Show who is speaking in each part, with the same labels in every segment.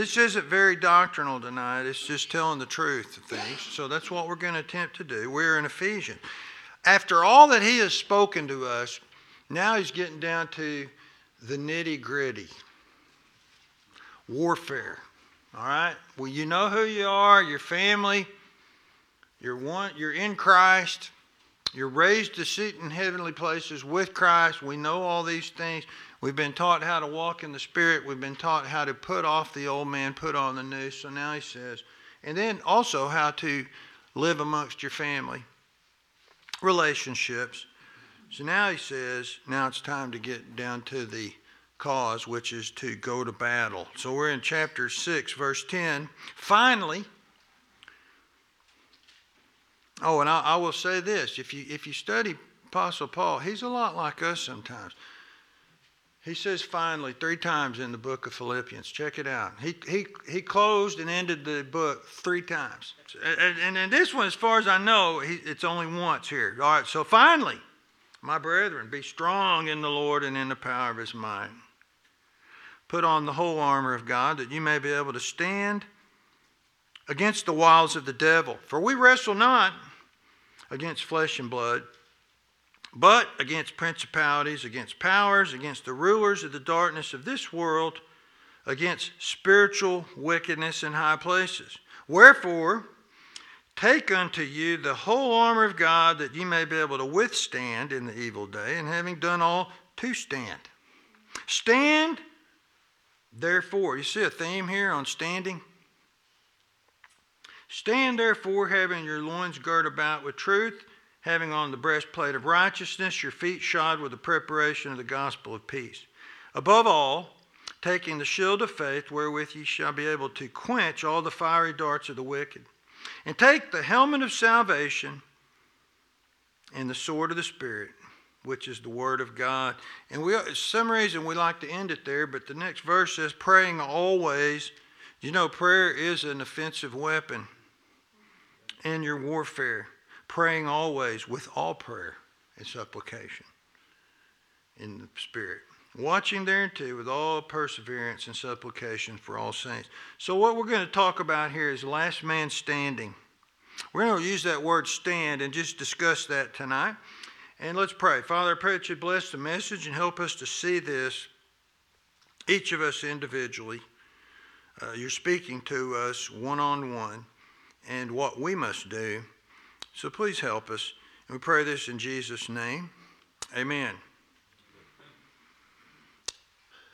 Speaker 1: this isn't very doctrinal tonight. It's just telling the truth of things. So that's what we're going to attempt to do. We're in Ephesians. After all that he has spoken to us, now he's getting down to the nitty gritty warfare. All right? Well, you know who you are, your family, you're, one, you're in Christ, you're raised to sit in heavenly places with Christ. We know all these things. We've been taught how to walk in the Spirit. We've been taught how to put off the old man, put on the new. So now he says, and then also how to live amongst your family, relationships. So now he says, now it's time to get down to the cause, which is to go to battle. So we're in chapter 6, verse 10. Finally, oh, and I, I will say this if you, if you study Apostle Paul, he's a lot like us sometimes. He says finally three times in the book of Philippians. Check it out. He, he, he closed and ended the book three times. And, and, and this one, as far as I know, he, it's only once here. All right, so finally, my brethren, be strong in the Lord and in the power of his might. Put on the whole armor of God that you may be able to stand against the wiles of the devil. For we wrestle not against flesh and blood but against principalities, against powers, against the rulers of the darkness of this world, against spiritual wickedness in high places. Wherefore, take unto you the whole armor of God that ye may be able to withstand in the evil day, and having done all, to stand. Stand, therefore. You see a theme here on standing? Stand therefore, having your loins girt about with truth having on the breastplate of righteousness, your feet shod with the preparation of the gospel of peace. Above all, taking the shield of faith, wherewith ye shall be able to quench all the fiery darts of the wicked. And take the helmet of salvation and the sword of the Spirit, which is the word of God. And we, some reason we like to end it there, but the next verse says, praying always. You know, prayer is an offensive weapon in your warfare praying always with all prayer and supplication in the Spirit. Watching thereunto with all perseverance and supplication for all saints. So, what we're going to talk about here is last man standing. We're going to use that word stand and just discuss that tonight. And let's pray. Father, I pray that you bless the message and help us to see this, each of us individually. Uh, you're speaking to us one on one and what we must do so please help us. And we pray this in Jesus' name. Amen.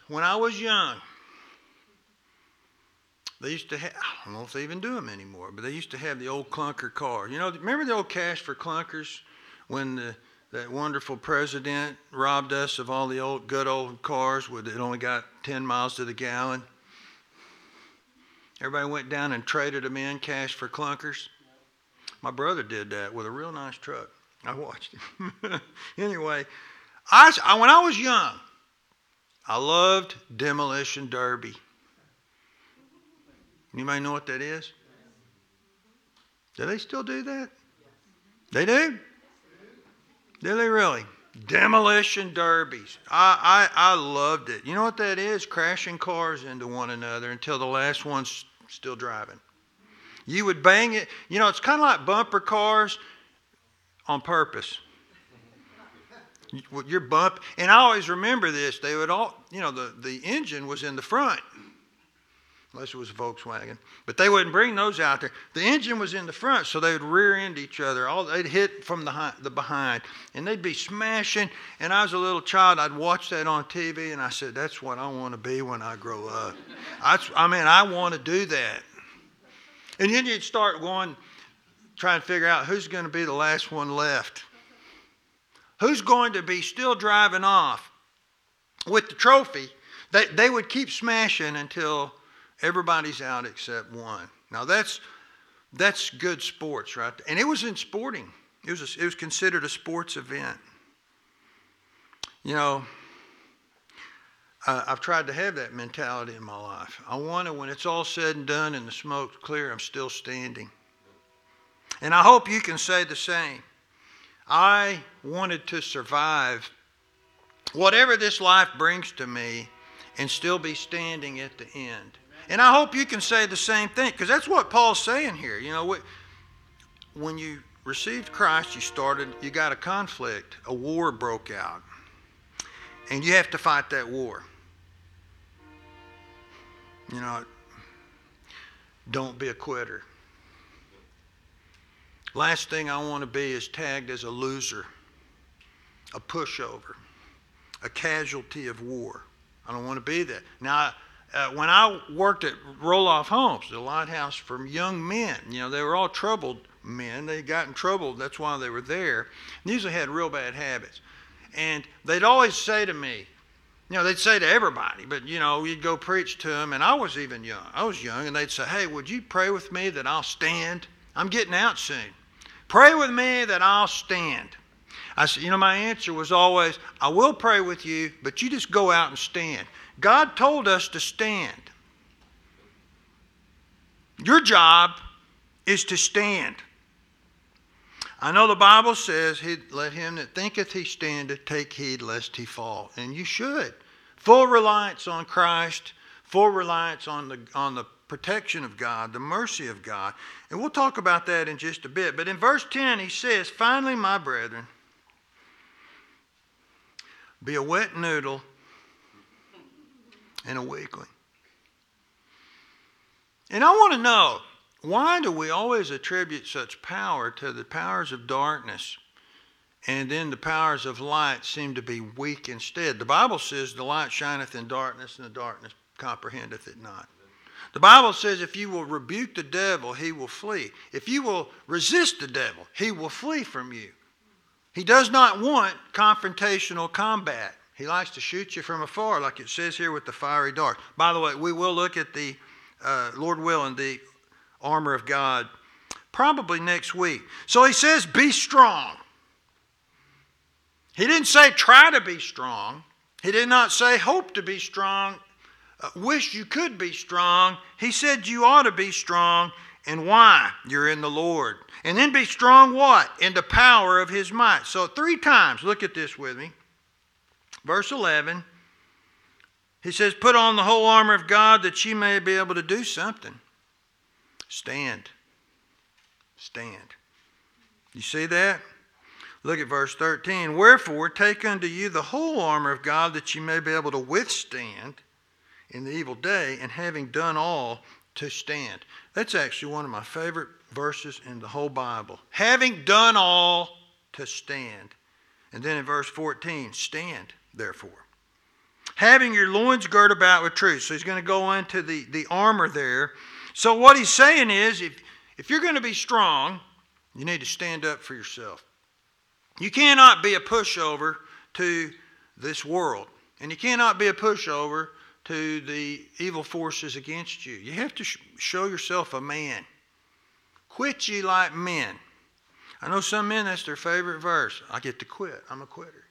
Speaker 1: When I was young, they used to have, I don't know if they even do them anymore, but they used to have the old clunker car. You know, remember the old cash for clunkers when the, that wonderful president robbed us of all the old good old cars with it only got 10 miles to the gallon? Everybody went down and traded them in, cash for clunkers. My brother did that with a real nice truck. I watched him. anyway, I, when I was young, I loved Demolition Derby. Anybody know what that is? Do they still do that? They do? Do they really? Demolition derbies. I, I, I loved it. You know what that is? Crashing cars into one another until the last one's still driving. You would bang it. You know, it's kind of like bumper cars on purpose. Your bump, and I always remember this. They would all, you know, the, the engine was in the front, unless it was a Volkswagen. But they wouldn't bring those out there. The engine was in the front, so they would rear end each other. All they'd hit from the the behind, and they'd be smashing. And I was a little child. I'd watch that on TV, and I said, "That's what I want to be when I grow up." I, I mean, I want to do that. And then you'd start going, trying to figure out who's going to be the last one left. Who's going to be still driving off with the trophy? They, they would keep smashing until everybody's out except one. Now that's that's good sports, right? And it was in sporting. It was a, it was considered a sports event. You know, uh, I've tried to have that mentality in my life. I want to, when it's all said and done and the smoke's clear, I'm still standing. And I hope you can say the same. I wanted to survive whatever this life brings to me and still be standing at the end. And I hope you can say the same thing because that's what Paul's saying here. You know, when you received Christ, you started, you got a conflict, a war broke out, and you have to fight that war. You know, don't be a quitter. Last thing I want to be is tagged as a loser, a pushover, a casualty of war. I don't want to be that. Now, uh, when I worked at Roloff Homes, the lighthouse for young men, you know, they were all troubled men. They got in trouble. That's why they were there. And usually had real bad habits. And they'd always say to me, you know, they'd say to everybody, but you know, you'd go preach to them, and I was even young. I was young, and they'd say, Hey, would you pray with me that I'll stand? I'm getting out soon. Pray with me that I'll stand. I said, You know, my answer was always, I will pray with you, but you just go out and stand. God told us to stand. Your job is to stand. I know the Bible says, Let him that thinketh he standeth take heed lest he fall. And you should. Full reliance on Christ, full reliance on the, on the protection of God, the mercy of God. And we'll talk about that in just a bit. But in verse 10, he says, Finally, my brethren, be a wet noodle and a weakling. And I want to know why do we always attribute such power to the powers of darkness and then the powers of light seem to be weak instead? The Bible says the light shineth in darkness and the darkness comprehendeth it not. The Bible says if you will rebuke the devil, he will flee. If you will resist the devil, he will flee from you. He does not want confrontational combat. He likes to shoot you from afar, like it says here with the fiery dart. By the way, we will look at the, uh, Lord willing, the armor of God probably next week. So he says, be strong. He didn't say try to be strong. He did not say hope to be strong, uh, wish you could be strong. He said you ought to be strong. And why? You're in the Lord. And then be strong what? In the power of his might. So three times, look at this with me. Verse 11, he says, Put on the whole armor of God that you may be able to do something. Stand. Stand. You see that? Look at verse 13. Wherefore, take unto you the whole armor of God that ye may be able to withstand in the evil day, and having done all, to stand. That's actually one of my favorite verses in the whole Bible. Having done all, to stand. And then in verse 14, stand therefore. Having your loins girt about with truth. So he's going to go into the, the armor there. So what he's saying is if, if you're going to be strong, you need to stand up for yourself. You cannot be a pushover to this world. And you cannot be a pushover to the evil forces against you. You have to sh- show yourself a man. Quit ye like men. I know some men, that's their favorite verse. I get to quit. I'm a quitter.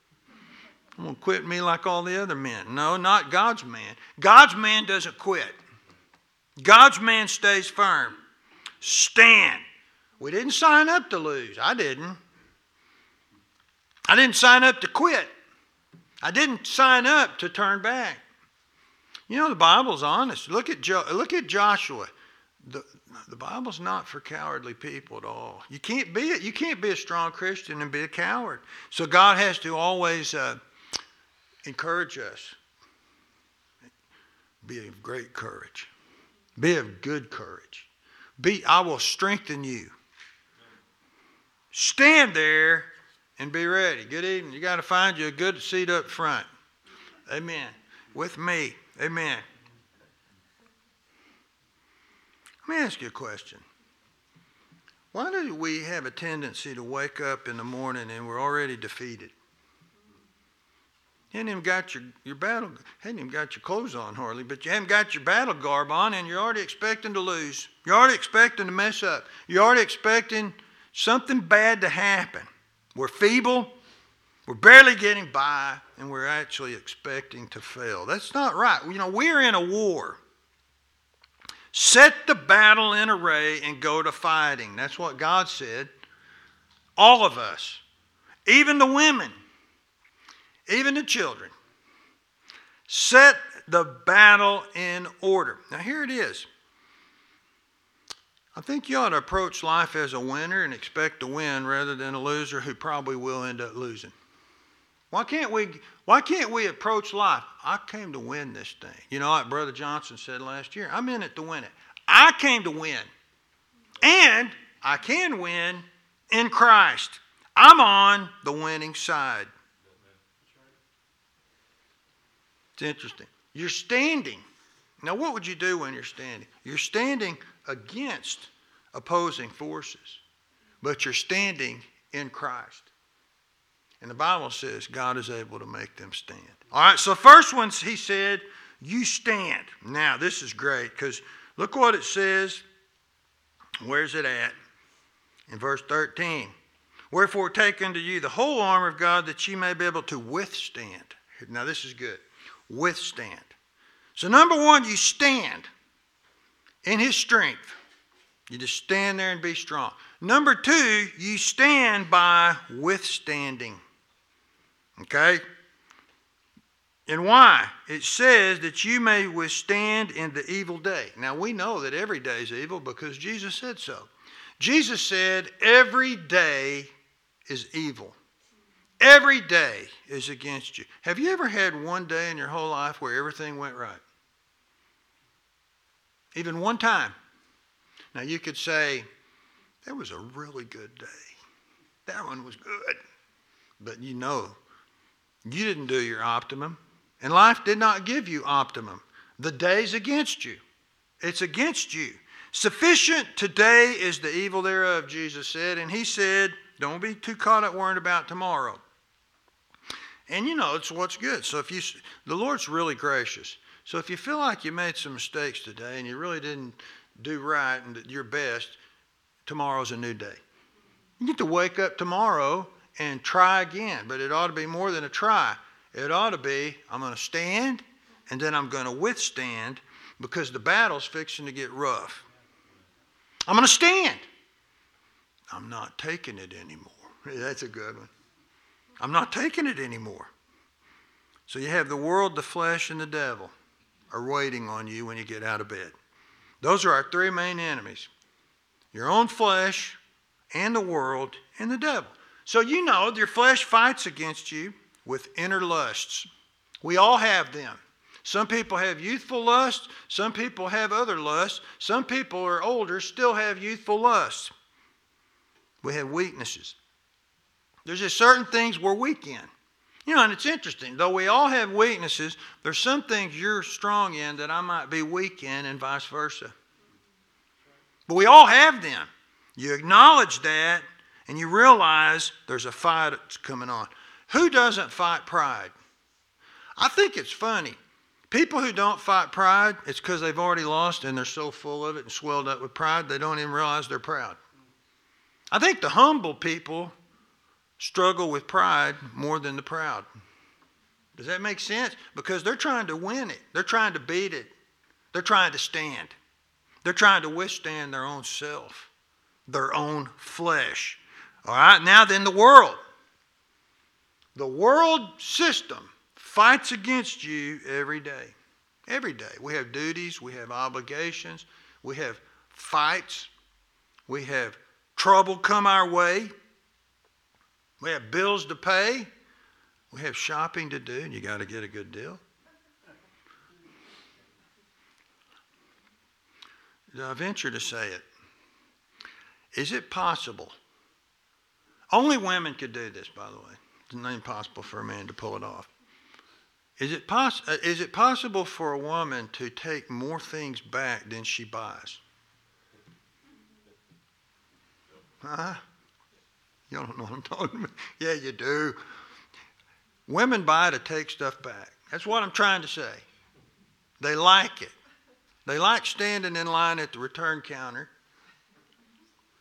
Speaker 1: I'm going to quit me like all the other men. No, not God's man. God's man doesn't quit. God's man stays firm. Stand. We didn't sign up to lose. I didn't. I didn't sign up to quit. I didn't sign up to turn back. You know, the Bible's honest. Look at, jo- look at Joshua. The, the Bible's not for cowardly people at all. You can't be it. You can't be a strong Christian and be a coward. So God has to always uh, encourage us. Be of great courage. Be of good courage. Be, I will strengthen you. Stand there and be ready. Good evening. You got to find you a good seat up front. Amen. With me. Amen. Let me ask you a question. Why do we have a tendency to wake up in the morning and we're already defeated? You haven't even got your, your battle, hadn't even got your clothes on hardly, but you haven't got your battle garb on and you're already expecting to lose. You're already expecting to mess up. You're already expecting something bad to happen. We're feeble, we're barely getting by, and we're actually expecting to fail. That's not right. You know, we're in a war. Set the battle in array and go to fighting. That's what God said. All of us, even the women even the children. Set the battle in order. Now, here it is. I think you ought to approach life as a winner and expect to win rather than a loser who probably will end up losing. Why can't we why can't we approach life? I came to win this thing. You know what Brother Johnson said last year? I'm in it to win it. I came to win. And I can win in Christ. I'm on the winning side. It's interesting. You're standing. Now, what would you do when you're standing? You're standing against opposing forces, but you're standing in Christ. And the Bible says God is able to make them stand. All right, so first one, he said, You stand. Now, this is great because look what it says. Where's it at? In verse 13. Wherefore, take unto you the whole armor of God that ye may be able to withstand. Now, this is good. Withstand. So, number one, you stand in his strength. You just stand there and be strong. Number two, you stand by withstanding. Okay? And why? It says that you may withstand in the evil day. Now, we know that every day is evil because Jesus said so. Jesus said, Every day is evil. Every day is against you. Have you ever had one day in your whole life where everything went right? Even one time. Now, you could say, That was a really good day. That one was good. But you know, you didn't do your optimum, and life did not give you optimum. The day's against you, it's against you. Sufficient today is the evil thereof, Jesus said. And he said, Don't be too caught up worrying about tomorrow. And you know, it's what's good. So if you, the Lord's really gracious. So if you feel like you made some mistakes today and you really didn't do right and your best, tomorrow's a new day. You get to wake up tomorrow and try again, but it ought to be more than a try. It ought to be I'm going to stand and then I'm going to withstand because the battle's fixing to get rough. I'm going to stand. I'm not taking it anymore. That's a good one. I'm not taking it anymore. So you have the world, the flesh, and the devil are waiting on you when you get out of bed. Those are our three main enemies your own flesh, and the world, and the devil. So you know your flesh fights against you with inner lusts. We all have them. Some people have youthful lust. Some people have other lusts. Some people are older, still have youthful lusts. We have weaknesses. There's just certain things we're weak in. You know, and it's interesting. Though we all have weaknesses, there's some things you're strong in that I might be weak in, and vice versa. But we all have them. You acknowledge that, and you realize there's a fight that's coming on. Who doesn't fight pride? I think it's funny. People who don't fight pride, it's because they've already lost and they're so full of it and swelled up with pride, they don't even realize they're proud. I think the humble people struggle with pride more than the proud. Does that make sense? Because they're trying to win it, they're trying to beat it, they're trying to stand, they're trying to withstand their own self, their own flesh. All right, now then, the world. The world system fights against you every day. Every day. We have duties, we have obligations, we have fights, we have trouble come our way, we have bills to pay, we have shopping to do, and you got to get a good deal. I venture to say it. Is it possible? Only women could do this, by the way. It's not impossible for a man to pull it off. Is it, poss- uh, is it possible for a woman to take more things back than she buys? Huh? You don't know what I'm talking about. Yeah, you do. Women buy to take stuff back. That's what I'm trying to say. They like it. They like standing in line at the return counter.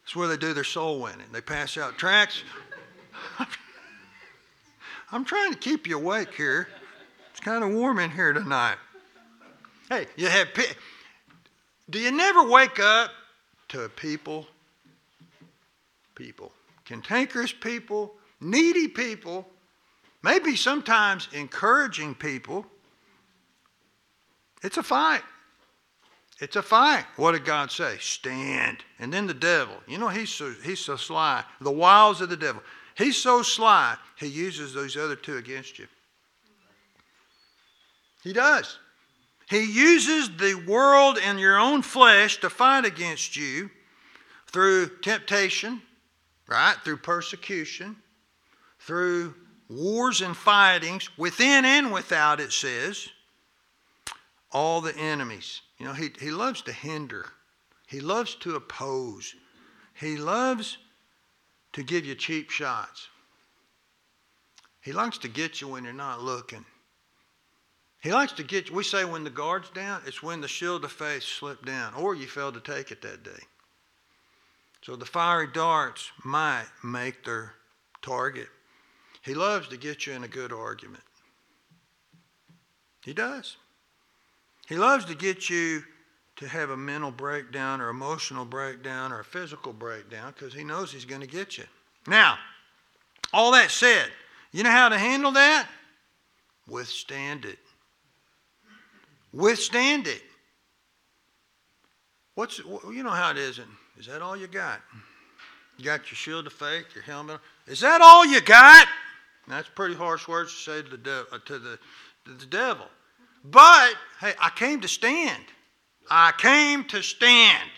Speaker 1: It's where they do their soul winning. They pass out tracts. I'm trying to keep you awake here It's kind of warm in here tonight. Hey, you have. Pe- Do you never wake up to people? People, cantankerous people, needy people, maybe sometimes encouraging people It's a fight. It's a fight. What did God say? Stand. And then the devil, you know, he's so, he's so sly. The wiles of the devil. He's so sly, he uses those other two against you. He does. He uses the world and your own flesh to fight against you through temptation, right? Through persecution, through wars and fightings, within and without, it says. All the enemies. You know, he, he loves to hinder, he loves to oppose, he loves to give you cheap shots. He likes to get you when you're not looking. He likes to get you. We say when the guard's down, it's when the shield of faith slipped down, or you failed to take it that day. So the fiery darts might make their target. He loves to get you in a good argument. He does. He loves to get you to have a mental breakdown or emotional breakdown or a physical breakdown because he knows he's going to get you. Now, all that said, you know how to handle that? Withstand it. Withstand it. What's you know how it is? Is that all you got? You got your shield of faith, your helmet. Is that all you got? That's pretty harsh words to say to the, de- uh, to the, to the devil. But hey, I came to stand. I came to stand.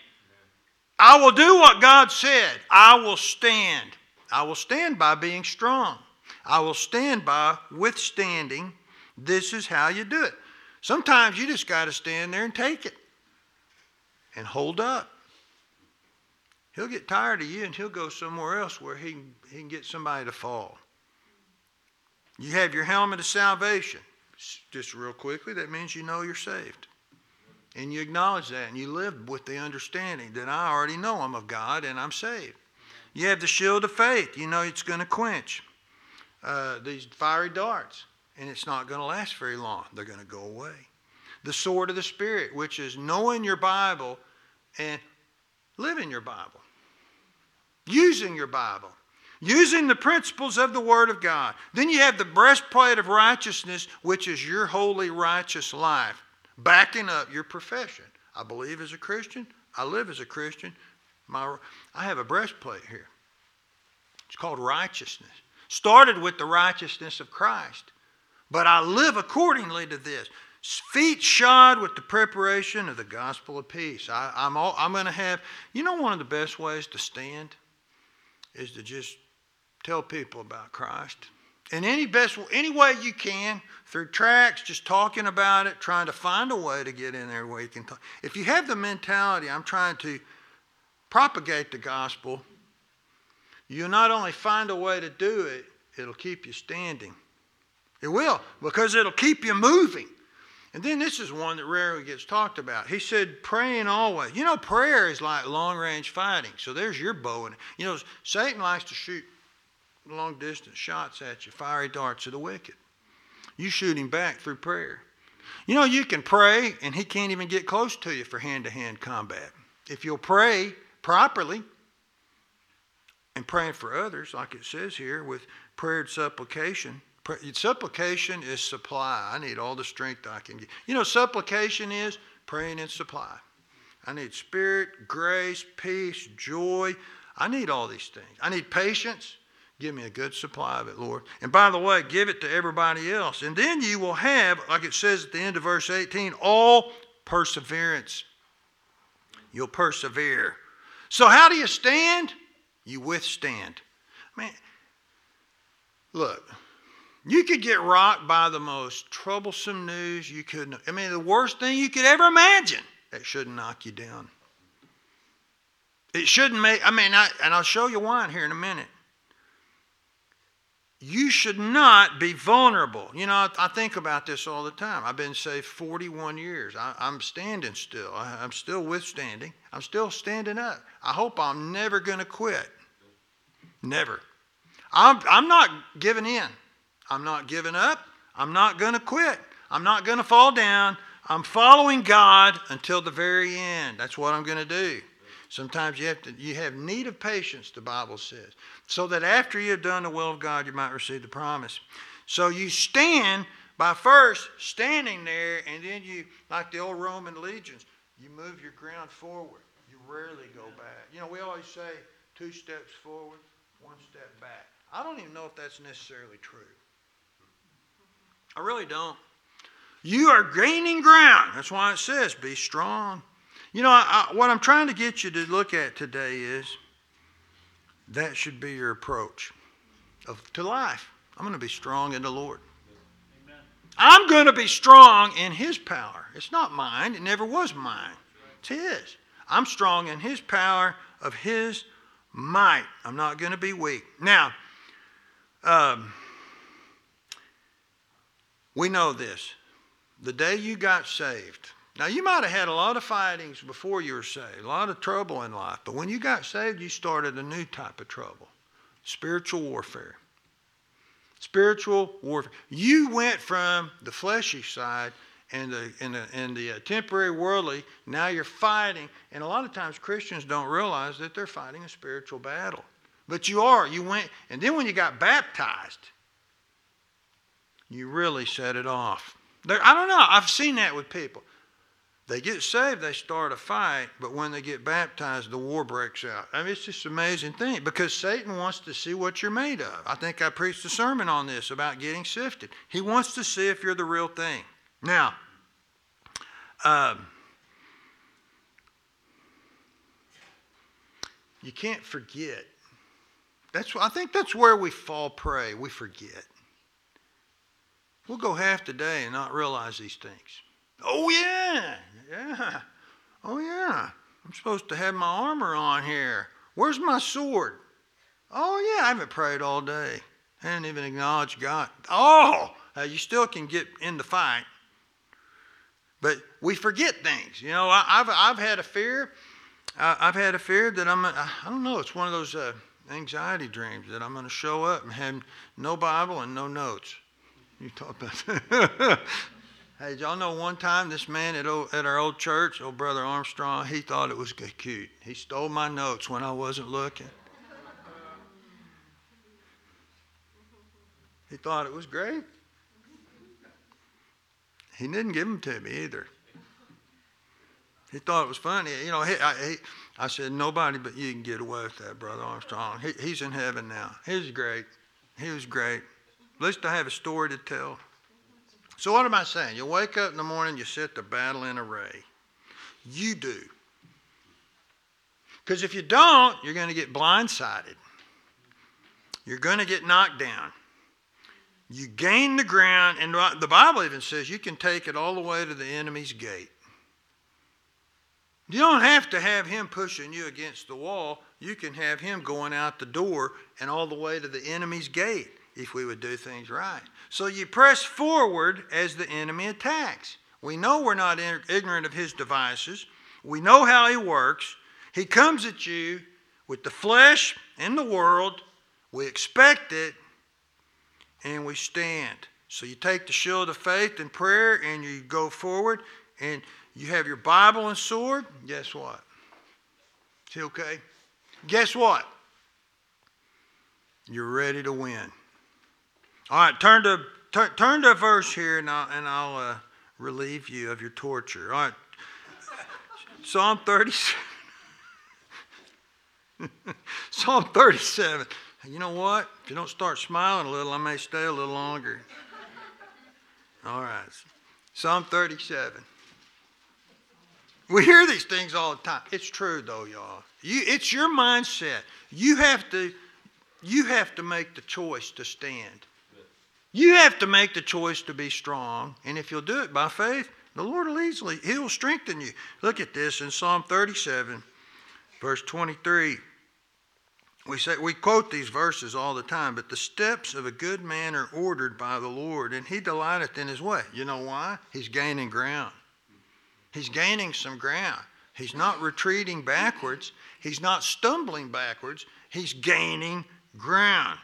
Speaker 1: I will do what God said. I will stand. I will stand by being strong. I will stand by withstanding. This is how you do it. Sometimes you just got to stand there and take it and hold up. He'll get tired of you and he'll go somewhere else where he, he can get somebody to fall. You have your helmet of salvation. Just real quickly, that means you know you're saved. And you acknowledge that and you live with the understanding that I already know I'm of God and I'm saved. You have the shield of faith. You know it's going to quench uh, these fiery darts and it's not going to last very long. They're going to go away. The sword of the Spirit, which is knowing your Bible and living your Bible, using your Bible, using the principles of the Word of God. Then you have the breastplate of righteousness, which is your holy, righteous life, backing up your profession. I believe as a Christian, I live as a Christian. My, I have a breastplate here. It's called righteousness. Started with the righteousness of Christ. But I live accordingly to this. Feet shod with the preparation of the gospel of peace. I, am I'm, I'm going to have, you know, one of the best ways to stand is to just tell people about Christ. In any best any way you can, through tracks, just talking about it, trying to find a way to get in there where you can talk. If you have the mentality, I'm trying to propagate the gospel, you'll not only find a way to do it, it'll keep you standing. It will, because it'll keep you moving. And then this is one that rarely gets talked about. He said, praying always. You know, prayer is like long range fighting. So there's your bow. And, you know, Satan likes to shoot long distance shots at you, fiery darts of the wicked. You shoot him back through prayer. You know, you can pray and he can't even get close to you for hand to hand combat. If you'll pray properly and praying for others, like it says here, with prayer and supplication, supplication is supply. I need all the strength I can get. You know, supplication is praying in supply. I need spirit, grace, peace, joy. I need all these things. I need patience. Give me a good supply of it, Lord. And by the way, give it to everybody else. And then you will have, like it says at the end of verse 18, all perseverance. You'll persevere. So, how do you stand? You withstand. Man, look, you could get rocked by the most troublesome news you could. I mean, the worst thing you could ever imagine. That shouldn't knock you down. It shouldn't make. I mean, I, and I'll show you why here in a minute. You should not be vulnerable. You know, I, I think about this all the time. I've been saved 41 years. I, am standing still. I, I'm still withstanding. I'm still standing up. I hope I'm never going to quit. Never. I'm, I'm not giving in. I'm not giving up. I'm not going to quit. I'm not going to fall down. I'm following God until the very end. That's what I'm going to do. Sometimes you have to you have need of patience, the Bible says, so that after you've done the will of God, you might receive the promise. So you stand By first standing there, and then you, like the old Roman legions, you move your ground forward. You rarely go back. You know, we always say two steps forward, one step back. I don't even know if that's necessarily true. I really don't. You are gaining ground. That's why it says, be strong. You know, I, I, what I'm trying to get you to look at today is that should be your approach of, to life. I'm going to be strong in the Lord. Amen. I'm going to be strong in His power. It's not mine. It never was mine. It's His. I'm strong in His power of His might. I'm not going to be weak. Now, um, we know this. The day you got saved, now you might have had a lot of fightings before you were saved, a lot of trouble in life, but when you got saved, you started a new type of trouble spiritual warfare. Spiritual warfare. You went from the fleshy side and the, and the, and the uh, temporary worldly, now you're fighting. And a lot of times Christians don't realize that they're fighting a spiritual battle. But you are. You went, and then when you got baptized, you really set it off. There, I don't know. I've seen that with people. They get saved, they start a fight, but when they get baptized, the war breaks out. I mean, it's just an amazing thing because Satan wants to see what you're made of. I think I preached a sermon on this about getting sifted. He wants to see if you're the real thing. Now, um, you can't forget. That's I think that's where we fall prey. We forget. We'll go half the day and not realize these things. Oh yeah, yeah. Oh yeah. I'm supposed to have my armor on here. Where's my sword? Oh yeah, I haven't prayed all day. I haven't even acknowledged God. Oh, uh, you still can get in the fight. But we forget things. You know, I, have I've had a fear. I, have had a fear that I'm, I don't know, it's one of those uh, anxiety dreams that I'm going to show up and have no Bible and no notes. You talk about hey, y'all know one time this man at, old, at our old church, old brother Armstrong, he thought it was cute. He stole my notes when I wasn't looking. He thought it was great. He didn't give them to me either. He thought it was funny. You know, he, I, he, I said, nobody but you can get away with that, Brother Armstrong. He, he's in heaven now. He was great. He was great. At least I have a story to tell. So, what am I saying? You wake up in the morning, you set the battle in array. You do. Because if you don't, you're going to get blindsided. You're going to get knocked down. You gain the ground, and the Bible even says you can take it all the way to the enemy's gate. You don't have to have him pushing you against the wall. You can have him going out the door and all the way to the enemy's gate if we would do things right. So you press forward as the enemy attacks. We know we're not ignorant of his devices, we know how he works. He comes at you with the flesh and the world. We expect it, and we stand. So you take the shield of faith and prayer and you go forward and you have your Bible and sword. Guess what? It's okay. Guess what? You're ready to win. All right, turn to turn, turn to a verse here and I'll, and I'll uh, relieve you of your torture. All right. Psalm 37. Psalm 37. You know what? If you don't start smiling a little, I may stay a little longer. All right. Psalm 37. We hear these things all the time. It's true though, y'all. You, it's your mindset. You have to you have to make the choice to stand. You have to make the choice to be strong. And if you'll do it by faith, the Lord will easily, He'll strengthen you. Look at this in Psalm 37, verse 23. We say we quote these verses all the time, but the steps of a good man are ordered by the Lord, and he delighteth in his way. You know why? He's gaining ground. He's gaining some ground. He's not retreating backwards. He's not stumbling backwards. He's gaining ground.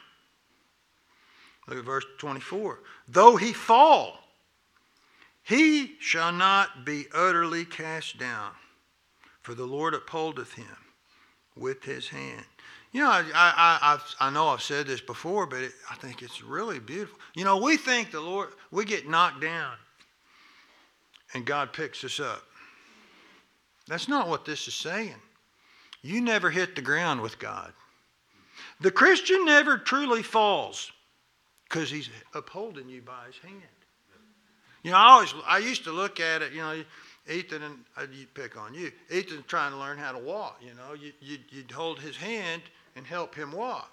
Speaker 1: Look at verse 24. Though he fall, he shall not be utterly cast down, for the Lord upholdeth him with his hand. You know, I, I, I've, I know I've said this before, but it, I think it's really beautiful. You know, we think the Lord, we get knocked down and God picks us up. That's not what this is saying. You never hit the ground with God. The Christian never truly falls because he's upholding you by his hand. You know, I always, I used to look at it, you know, Ethan and uh, I'd pick on you. Ethan's trying to learn how to walk. You know, you, you, you'd hold his hand and help him walk.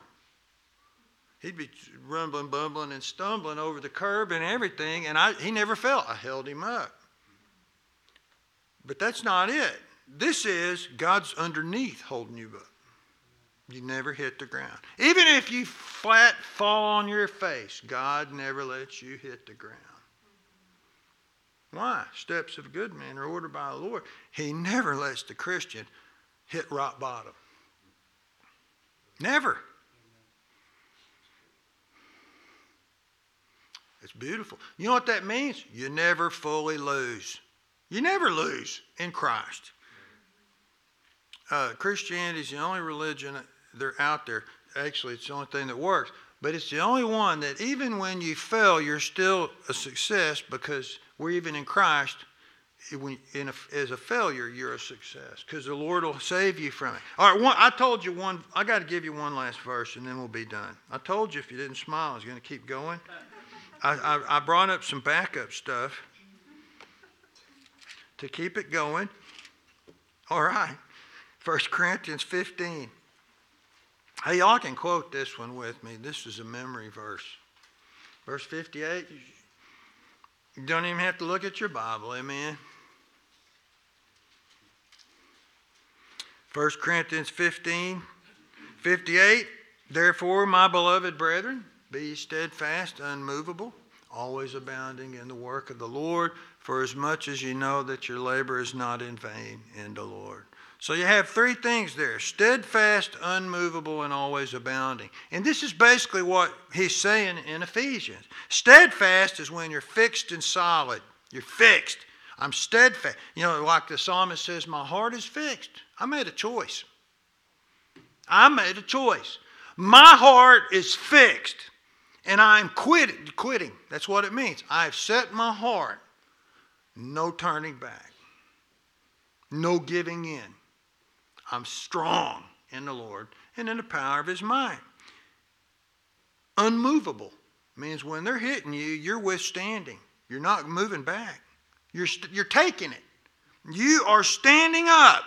Speaker 1: He'd be rumbling, bumbling, and stumbling over the curb and everything, and I, he never fell. I held him up. But that's not it. This is God's underneath holding you up. You never hit the ground. Even if you flat fall on your face, God never lets you hit the ground. Why? Steps of a good man are ordered by the Lord. He never lets the Christian hit rock bottom. Never. It's beautiful. You know what that means? You never fully lose. You never lose in Christ. Uh, Christianity is the only religion they're out there. Actually, it's the only thing that works. But it's the only one that even when you fail, you're still a success because we're even in Christ. When, in a, as a failure, you're a success because the Lord will save you from it. All right, one, I told you one. I got to give you one last verse, and then we'll be done. I told you if you didn't smile, I was going to keep going. I, I, I brought up some backup stuff to keep it going. All right, First Corinthians 15. Hey, y'all can quote this one with me. This is a memory verse. Verse 58. You don't even have to look at your Bible, amen. 1 Corinthians 15, 58. Therefore, my beloved brethren, be steadfast, unmovable, always abounding in the work of the Lord, for as much as you know that your labor is not in vain in the Lord. So you have three things there steadfast, unmovable, and always abounding. And this is basically what he's saying in Ephesians. Steadfast is when you're fixed and solid. You're fixed. I'm steadfast. You know, like the psalmist says, My heart is fixed. I made a choice. I made a choice. My heart is fixed, and I'm quit, quitting. That's what it means. I've set my heart, no turning back, no giving in. I'm strong in the Lord and in the power of his might. Unmovable means when they're hitting you, you're withstanding. You're not moving back. You're, st- you're taking it. You are standing up.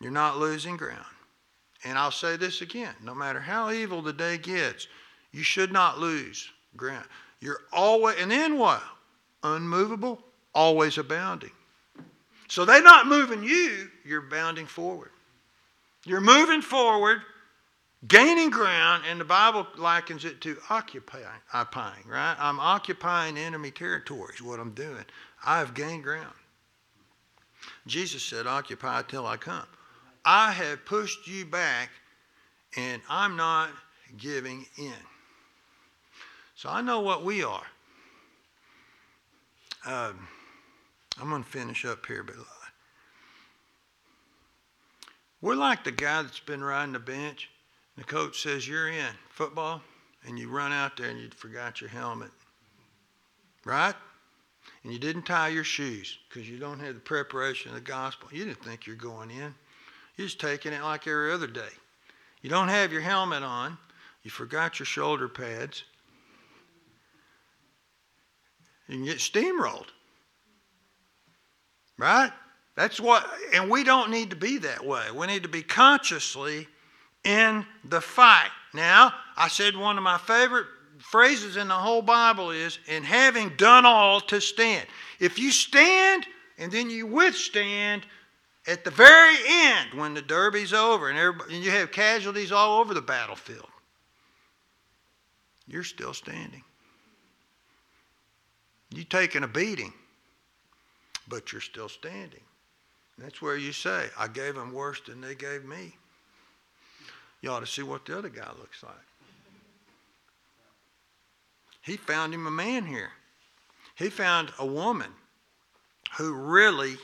Speaker 1: You're not losing ground. And I'll say this again no matter how evil the day gets, you should not lose ground. You're always, and then what? Unmovable, always abounding. So they're not moving you, you're bounding forward. You're moving forward, gaining ground, and the Bible likens it to occupying, right? I'm occupying enemy territory is what I'm doing. I've gained ground. Jesus said, Occupy till I come. I have pushed you back, and I'm not giving in. So I know what we are. Um, I'm going to finish up here, but we're like the guy that's been riding the bench. And the coach says, You're in football, and you run out there and you forgot your helmet. Right? And you didn't tie your shoes because you don't have the preparation of the gospel. You didn't think you're going in. You're just taking it like every other day. You don't have your helmet on. You forgot your shoulder pads. You can get steamrolled. Right? That's what, and we don't need to be that way. We need to be consciously in the fight. Now, I said one of my favorite phrases in the whole Bible is, in having done all to stand. If you stand and then you withstand, at the very end, when the derby's over and, and you have casualties all over the battlefield, you're still standing. You've taken a beating but you're still standing. that's where you say, I gave them worse than they gave me. You ought to see what the other guy looks like. He found him a man here. He found a woman who really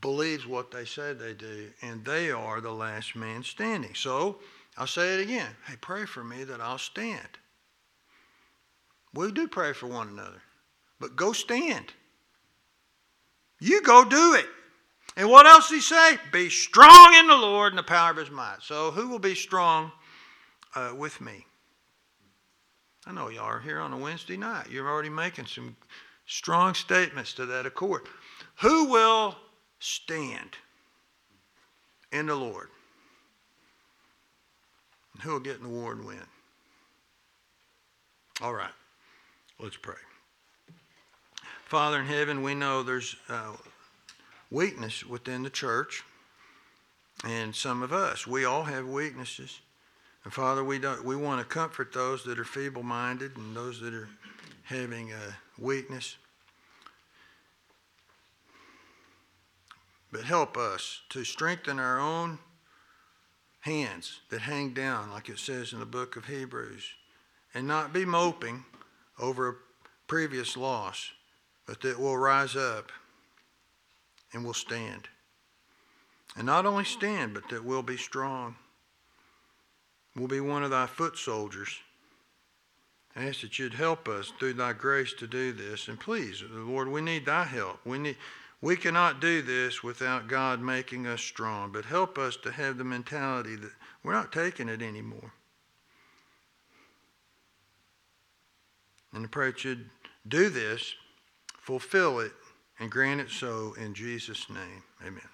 Speaker 1: believes what they say they do, and they are the last man standing. So I'll say it again. Hey, pray for me that I'll stand. We do pray for one another, but go stand. You go do it. And what else he say? Be strong in the Lord and the power of his might. So who will be strong uh, with me? I know y'all are here on a Wednesday night. You're already making some strong statements to that accord. Who will stand in the Lord? And who will get an award and win? All right, let's pray. Father in heaven, we know there's uh, weakness within the church and some of us. We all have weaknesses. And Father, we, don't, we want to comfort those that are feeble minded and those that are having a weakness. But help us to strengthen our own hands that hang down, like it says in the book of Hebrews, and not be moping over a previous loss, but that we'll rise up and we'll stand. And not only stand, but that we'll be strong. We'll be one of thy foot soldiers. I ask that you'd help us through thy grace to do this. And please, Lord, we need thy help. We need we cannot do this without God making us strong, but help us to have the mentality that we're not taking it anymore. And I pray that you'd do this, fulfill it, and grant it so in Jesus' name. Amen.